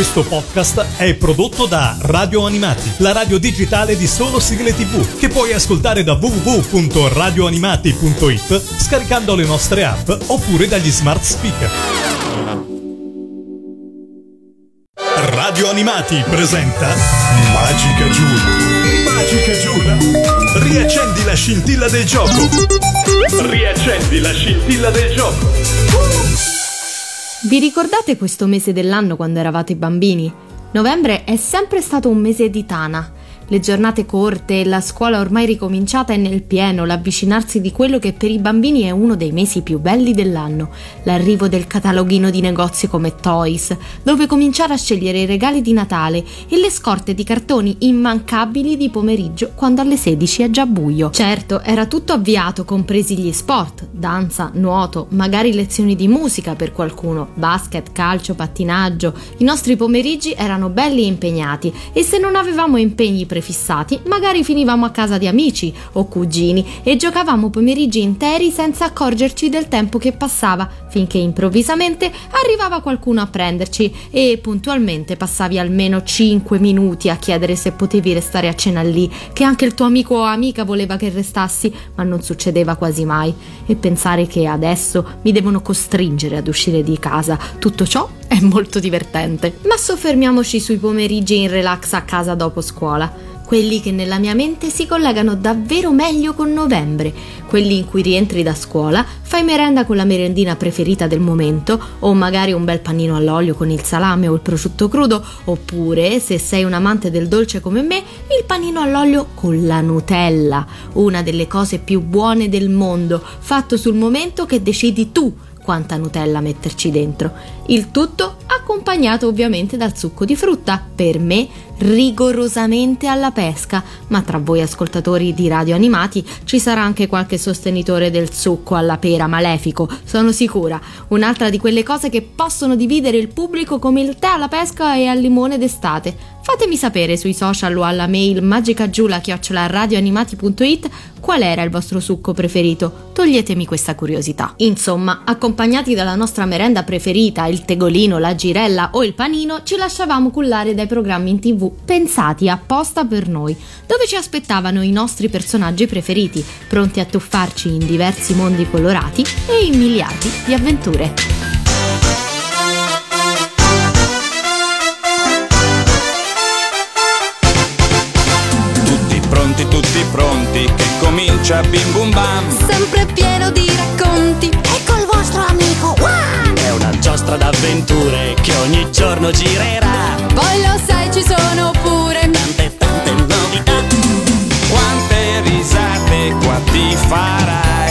Questo podcast è prodotto da Radio Animati, la radio digitale di solo sigle tv, che puoi ascoltare da www.radioanimati.it scaricando le nostre app oppure dagli smart speaker. Radio Animati presenta Magica Giulia. Magica Giulia. Riaccendi la scintilla del gioco. Riaccendi la scintilla del gioco. Vi ricordate questo mese dell'anno quando eravate bambini? Novembre è sempre stato un mese di tana le giornate corte, la scuola ormai ricominciata e nel pieno, l'avvicinarsi di quello che per i bambini è uno dei mesi più belli dell'anno, l'arrivo del cataloghino di negozi come Toys, dove cominciare a scegliere i regali di Natale e le scorte di cartoni immancabili di pomeriggio quando alle 16 è già buio. Certo, era tutto avviato, compresi gli sport, danza, nuoto, magari lezioni di musica per qualcuno, basket, calcio, pattinaggio. I nostri pomeriggi erano belli e impegnati e se non avevamo impegni preparati prefissati, magari finivamo a casa di amici o cugini e giocavamo pomeriggi interi senza accorgerci del tempo che passava, finché improvvisamente arrivava qualcuno a prenderci e puntualmente passavi almeno 5 minuti a chiedere se potevi restare a cena lì, che anche il tuo amico o amica voleva che restassi, ma non succedeva quasi mai. E pensare che adesso mi devono costringere ad uscire di casa, tutto ciò è molto divertente. Ma soffermiamoci sui pomeriggi in relax a casa dopo scuola quelli che nella mia mente si collegano davvero meglio con novembre, quelli in cui rientri da scuola, fai merenda con la merendina preferita del momento, o magari un bel panino all'olio con il salame o il prosciutto crudo, oppure, se sei un amante del dolce come me, il panino all'olio con la Nutella, una delle cose più buone del mondo, fatto sul momento che decidi tu quanta Nutella metterci dentro. Il tutto accompagnato ovviamente dal succo di frutta, per me rigorosamente alla pesca, ma tra voi ascoltatori di radio animati ci sarà anche qualche sostenitore del succo alla pera malefico, sono sicura. Un'altra di quelle cose che possono dividere il pubblico come il tè alla pesca e al limone d'estate. Fatemi sapere sui social o alla mail magicagiula-radioanimati.it qual era il vostro succo preferito. Toglietemi questa curiosità. Insomma, accompagnati dalla nostra merenda preferita, il tegolino, la girella o il panino, ci lasciavamo cullare dai programmi in tv pensati apposta per noi, dove ci aspettavano i nostri personaggi preferiti, pronti a tuffarci in diversi mondi colorati e in miliardi di avventure. pronti che comincia Bim Bum Bam. Sempre pieno di racconti Ecco il vostro amico Juan. È una giostra d'avventure che ogni giorno girerà Poi lo sai ci sono pure Tante tante novità. Quante risate qua ti farai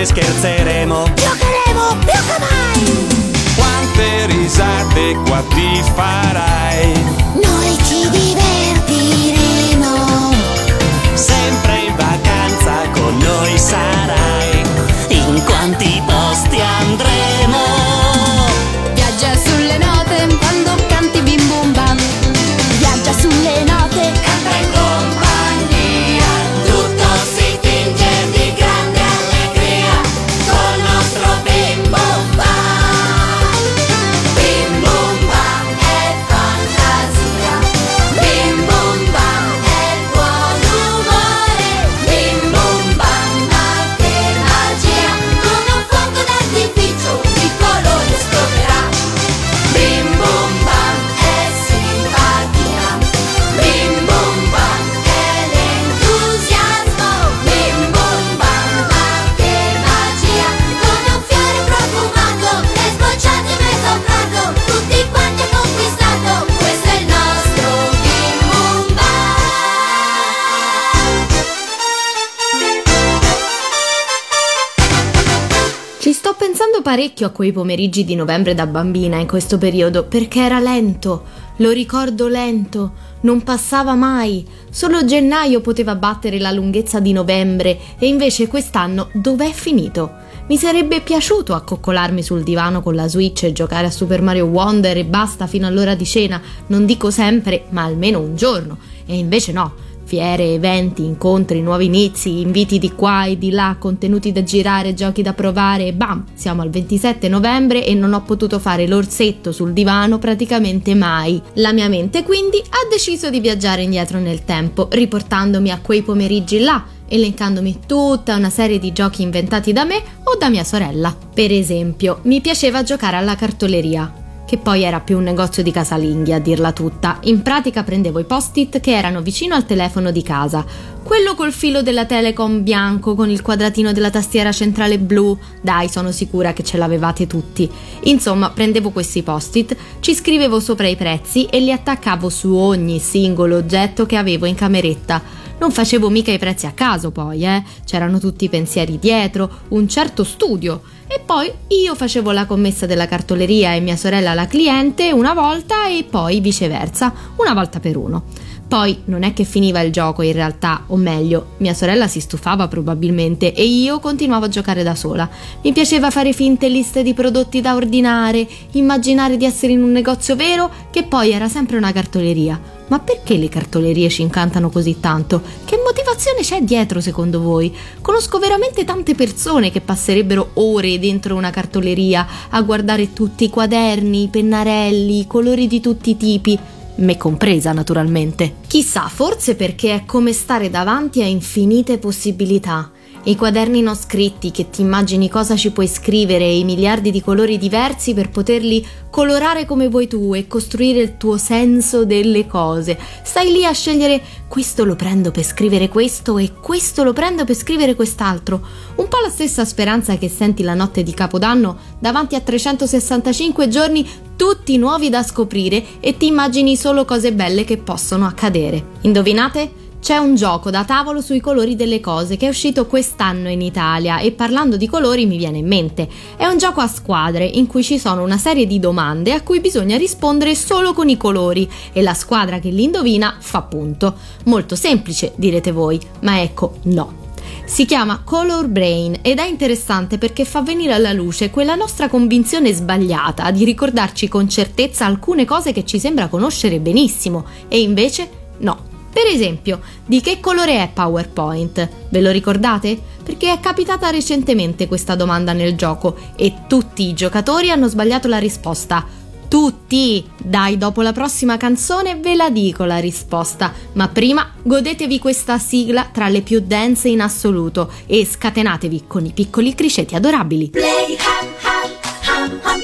insieme scherzeremo. Giocheremo più che mai. Quante risate qua ti farai parecchio a quei pomeriggi di novembre da bambina in questo periodo perché era lento, lo ricordo lento, non passava mai. Solo gennaio poteva battere la lunghezza di novembre e invece quest'anno dov'è finito? Mi sarebbe piaciuto accoccolarmi sul divano con la Switch e giocare a Super Mario Wonder e basta fino all'ora di cena, non dico sempre, ma almeno un giorno. E invece no Fiere, eventi, incontri, nuovi inizi, inviti di qua e di là, contenuti da girare, giochi da provare bam, siamo al 27 novembre e non ho potuto fare l'orsetto sul divano praticamente mai. La mia mente quindi ha deciso di viaggiare indietro nel tempo, riportandomi a quei pomeriggi là elencandomi tutta una serie di giochi inventati da me o da mia sorella. Per esempio, mi piaceva giocare alla cartoleria che poi era più un negozio di casalinghi a dirla tutta. In pratica prendevo i post-it che erano vicino al telefono di casa, quello col filo della Telecom bianco con il quadratino della tastiera centrale blu. Dai, sono sicura che ce l'avevate tutti. Insomma, prendevo questi post-it, ci scrivevo sopra i prezzi e li attaccavo su ogni singolo oggetto che avevo in cameretta. Non facevo mica i prezzi a caso poi, eh. C'erano tutti i pensieri dietro, un certo studio. E poi io facevo la commessa della cartoleria e mia sorella la cliente una volta e poi viceversa, una volta per uno. Poi non è che finiva il gioco in realtà, o meglio, mia sorella si stufava probabilmente e io continuavo a giocare da sola. Mi piaceva fare finte liste di prodotti da ordinare, immaginare di essere in un negozio vero che poi era sempre una cartoleria. Ma perché le cartolerie ci incantano così tanto? Che motivazione c'è dietro secondo voi? Conosco veramente tante persone che passerebbero ore dentro una cartoleria a guardare tutti i quaderni, i pennarelli, i colori di tutti i tipi, me compresa naturalmente. Chissà, forse perché è come stare davanti a infinite possibilità i quaderni non scritti che ti immagini cosa ci puoi scrivere e i miliardi di colori diversi per poterli colorare come vuoi tu e costruire il tuo senso delle cose. Stai lì a scegliere questo lo prendo per scrivere questo e questo lo prendo per scrivere quest'altro. Un po' la stessa speranza che senti la notte di Capodanno davanti a 365 giorni tutti nuovi da scoprire e ti immagini solo cose belle che possono accadere. Indovinate? C'è un gioco da tavolo sui colori delle cose che è uscito quest'anno in Italia e parlando di colori mi viene in mente. È un gioco a squadre in cui ci sono una serie di domande a cui bisogna rispondere solo con i colori e la squadra che li indovina fa punto. Molto semplice, direte voi, ma ecco, no. Si chiama Color Brain ed è interessante perché fa venire alla luce quella nostra convinzione sbagliata di ricordarci con certezza alcune cose che ci sembra conoscere benissimo e invece no. Per esempio, di che colore è PowerPoint? Ve lo ricordate? Perché è capitata recentemente questa domanda nel gioco e tutti i giocatori hanno sbagliato la risposta. Tutti! Dai, dopo la prossima canzone ve la dico la risposta, ma prima godetevi questa sigla tra le più dense in assoluto e scatenatevi con i piccoli criceti adorabili. Play ham ham ham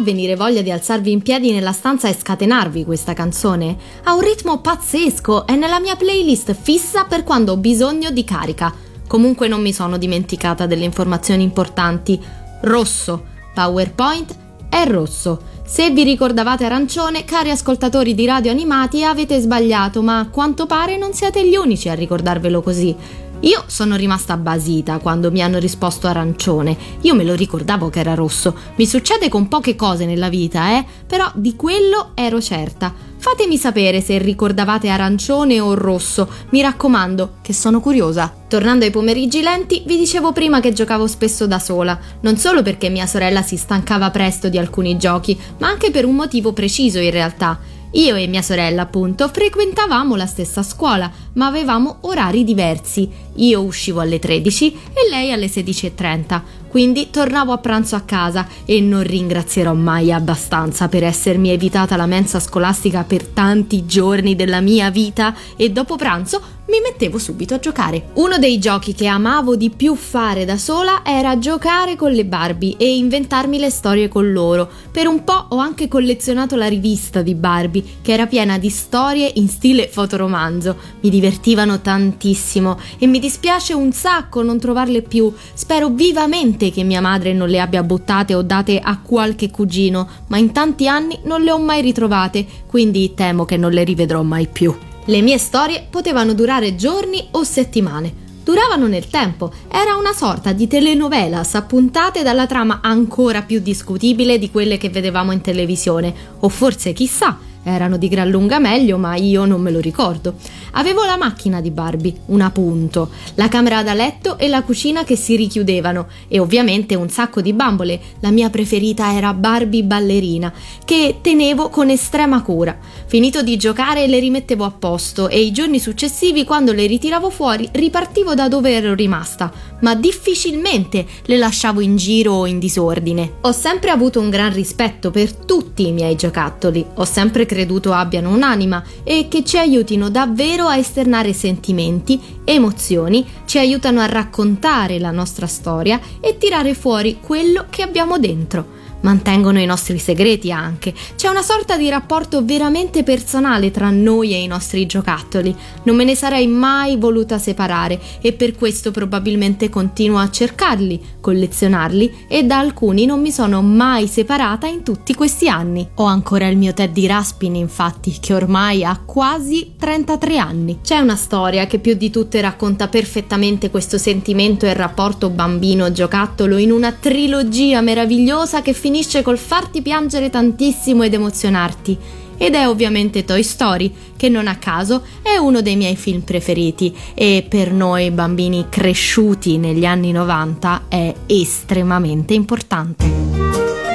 venire voglia di alzarvi in piedi nella stanza e scatenarvi questa canzone? Ha un ritmo pazzesco, è nella mia playlist fissa per quando ho bisogno di carica. Comunque non mi sono dimenticata delle informazioni importanti. Rosso, PowerPoint è rosso. Se vi ricordavate arancione, cari ascoltatori di radio animati, avete sbagliato, ma a quanto pare non siete gli unici a ricordarvelo così. Io sono rimasta basita quando mi hanno risposto arancione. Io me lo ricordavo che era rosso. Mi succede con poche cose nella vita, eh? Però di quello ero certa. Fatemi sapere se ricordavate arancione o rosso. Mi raccomando, che sono curiosa. Tornando ai pomeriggi lenti, vi dicevo prima che giocavo spesso da sola, non solo perché mia sorella si stancava presto di alcuni giochi, ma anche per un motivo preciso in realtà. Io e mia sorella, appunto, frequentavamo la stessa scuola, ma avevamo orari diversi. Io uscivo alle 13 e lei alle 16.30, quindi tornavo a pranzo a casa e non ringrazierò mai abbastanza per essermi evitata la mensa scolastica per tanti giorni della mia vita e dopo pranzo mi mettevo subito a giocare. Uno dei giochi che amavo di più fare da sola era giocare con le Barbie e inventarmi le storie con loro. Per un po' ho anche collezionato la rivista di Barbie, che era piena di storie in stile fotoromanzo. Mi divertivano tantissimo e mi dispiace un sacco non trovarle più. Spero vivamente che mia madre non le abbia buttate o date a qualche cugino, ma in tanti anni non le ho mai ritrovate, quindi temo che non le rivedrò mai più. Le mie storie potevano durare giorni o settimane. Duravano nel tempo, era una sorta di telenovelas appuntate dalla trama ancora più discutibile di quelle che vedevamo in televisione, o forse chissà, erano di gran lunga meglio, ma io non me lo ricordo. Avevo la macchina di Barbie, una punto, la camera da letto e la cucina che si richiudevano e ovviamente un sacco di bambole. La mia preferita era Barbie ballerina, che tenevo con estrema cura. Finito di giocare le rimettevo a posto e i giorni successivi, quando le ritiravo fuori, ripartivo da dove ero rimasta, ma difficilmente le lasciavo in giro o in disordine. Ho sempre avuto un gran rispetto per tutti i miei giocattoli, ho sempre creduto abbiano un'anima e che ci aiutino davvero a esternare sentimenti, emozioni, ci aiutano a raccontare la nostra storia e tirare fuori quello che abbiamo dentro mantengono i nostri segreti anche. C'è una sorta di rapporto veramente personale tra noi e i nostri giocattoli. Non me ne sarei mai voluta separare e per questo probabilmente continuo a cercarli, collezionarli e da alcuni non mi sono mai separata in tutti questi anni. Ho ancora il mio Teddy Raspin, infatti, che ormai ha quasi 33 anni. C'è una storia che più di tutte racconta perfettamente questo sentimento e rapporto bambino-giocattolo in una trilogia meravigliosa che finisce col farti piangere tantissimo ed emozionarti. Ed è ovviamente Toy Story, che non a caso è uno dei miei film preferiti e per noi bambini cresciuti negli anni 90 è estremamente importante.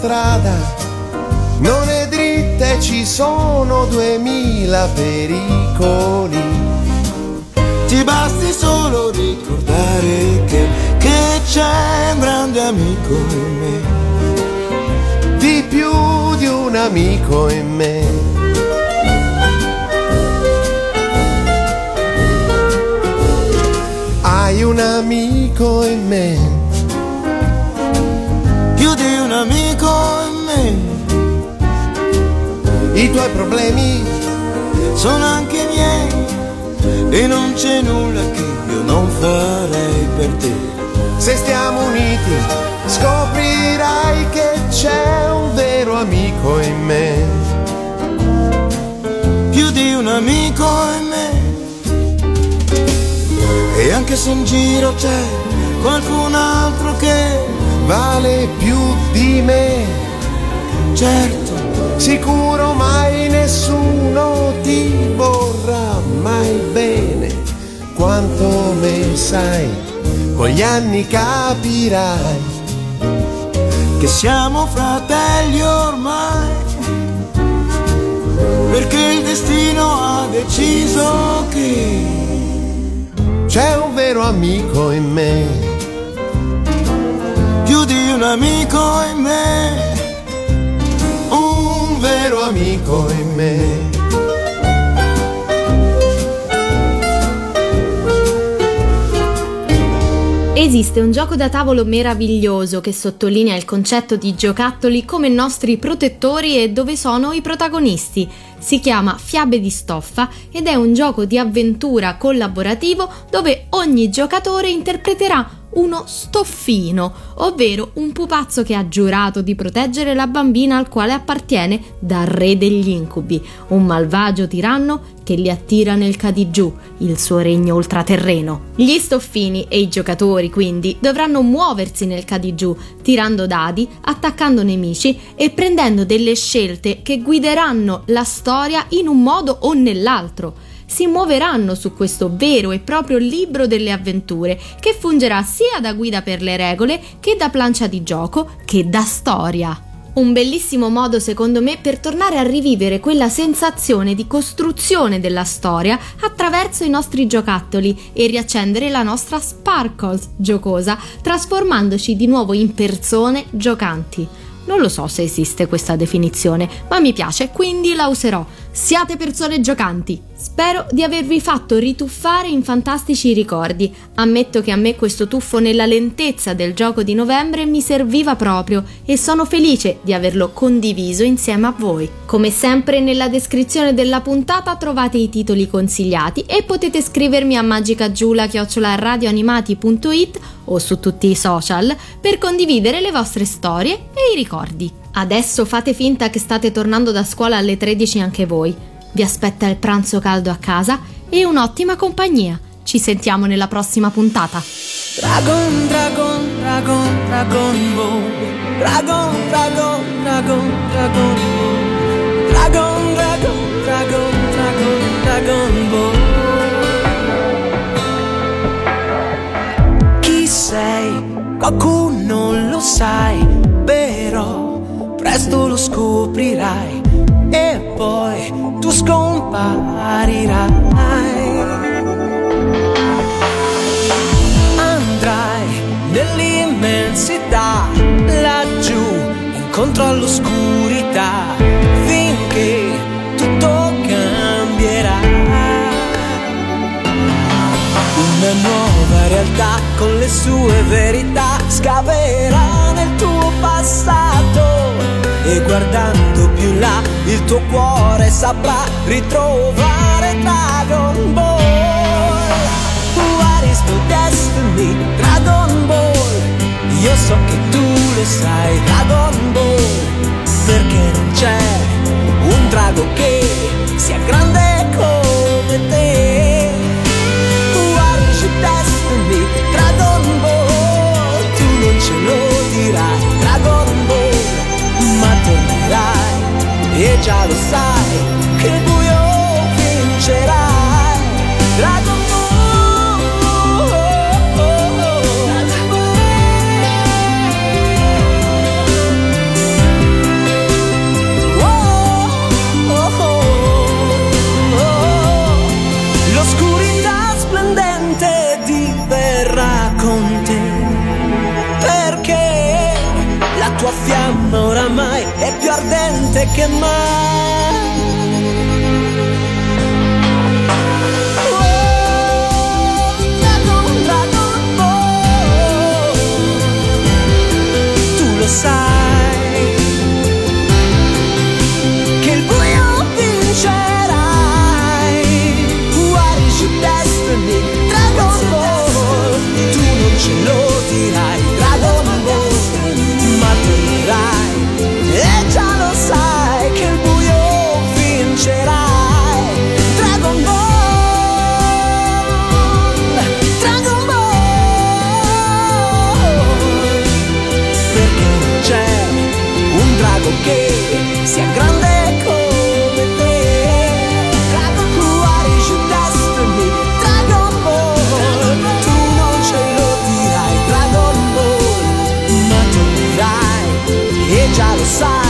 Strada. Non è dritta e ci sono duemila pericoli, ti basti solo ricordare che, che c'è un grande amico in me, di più di un amico in me. Hai un amico in me, più di un amico I tuoi problemi sono anche miei e non c'è nulla che io non farei per te. Se stiamo uniti scoprirai che c'è un vero amico in me, più di un amico in me. E anche se in giro c'è qualcun altro che vale più di me, certo, sicuro mai nessuno ti vorrà mai bene quanto me sai, con gli anni capirai che siamo fratelli ormai, perché il destino ha deciso che c'è un vero amico in me. più di un amico in me, un vero amico in me. Esiste un gioco da tavolo meraviglioso che sottolinea il concetto di giocattoli come nostri protettori e dove sono i protagonisti. Si chiama Fiabe di stoffa ed è un gioco di avventura collaborativo dove ogni giocatore interpreterà uno stoffino, ovvero un pupazzo che ha giurato di proteggere la bambina al quale appartiene dal re degli incubi, un malvagio tiranno che li attira nel Cadigiù, il suo regno ultraterreno. Gli stoffini e i giocatori quindi dovranno muoversi nel Cadigiù, tirando dadi, attaccando nemici e prendendo delle scelte che guideranno la storia in un modo o nell'altro si muoveranno su questo vero e proprio libro delle avventure, che fungerà sia da guida per le regole che da plancia di gioco che da storia. Un bellissimo modo secondo me per tornare a rivivere quella sensazione di costruzione della storia attraverso i nostri giocattoli e riaccendere la nostra sparkles giocosa, trasformandoci di nuovo in persone giocanti. Non lo so se esiste questa definizione, ma mi piace, quindi la userò. Siate persone giocanti. Spero di avervi fatto rituffare in fantastici ricordi. Ammetto che a me questo tuffo nella lentezza del gioco di novembre mi serviva proprio e sono felice di averlo condiviso insieme a voi. Come sempre nella descrizione della puntata trovate i titoli consigliati e potete scrivermi a magicagiula.radioanimati.it o su tutti i social per condividere le vostre storie e i ricordi. Adesso fate finta che state tornando da scuola alle 13 anche voi. Vi aspetta il pranzo caldo a casa e un'ottima compagnia. Ci sentiamo nella prossima puntata. Dragon, dragon, dragon, dragon ball. Dragon, dragon, dragon, dragon ball. Dragon, dragon, dragon, dragon, dragon ball. Chi sei? Qualcuno lo sai, però presto lo scoprirai e poi tu scomparirai. Andrai nell'immensità, laggiù, incontro all'oscurità, finché tutto cambierà. Una nuova realtà con le sue verità scaverà nel tuo passato e guardando più in là il tuo cuore saprà ritrovare Dragon Ball. What is the destiny? Dragon Ball. Io so che tu lo sai, Dragon Ball. Perché non c'è un drago che sia grande come te. What is your destiny? Dragon Ball. Tu non ce lo dirai, tornerai e già sai.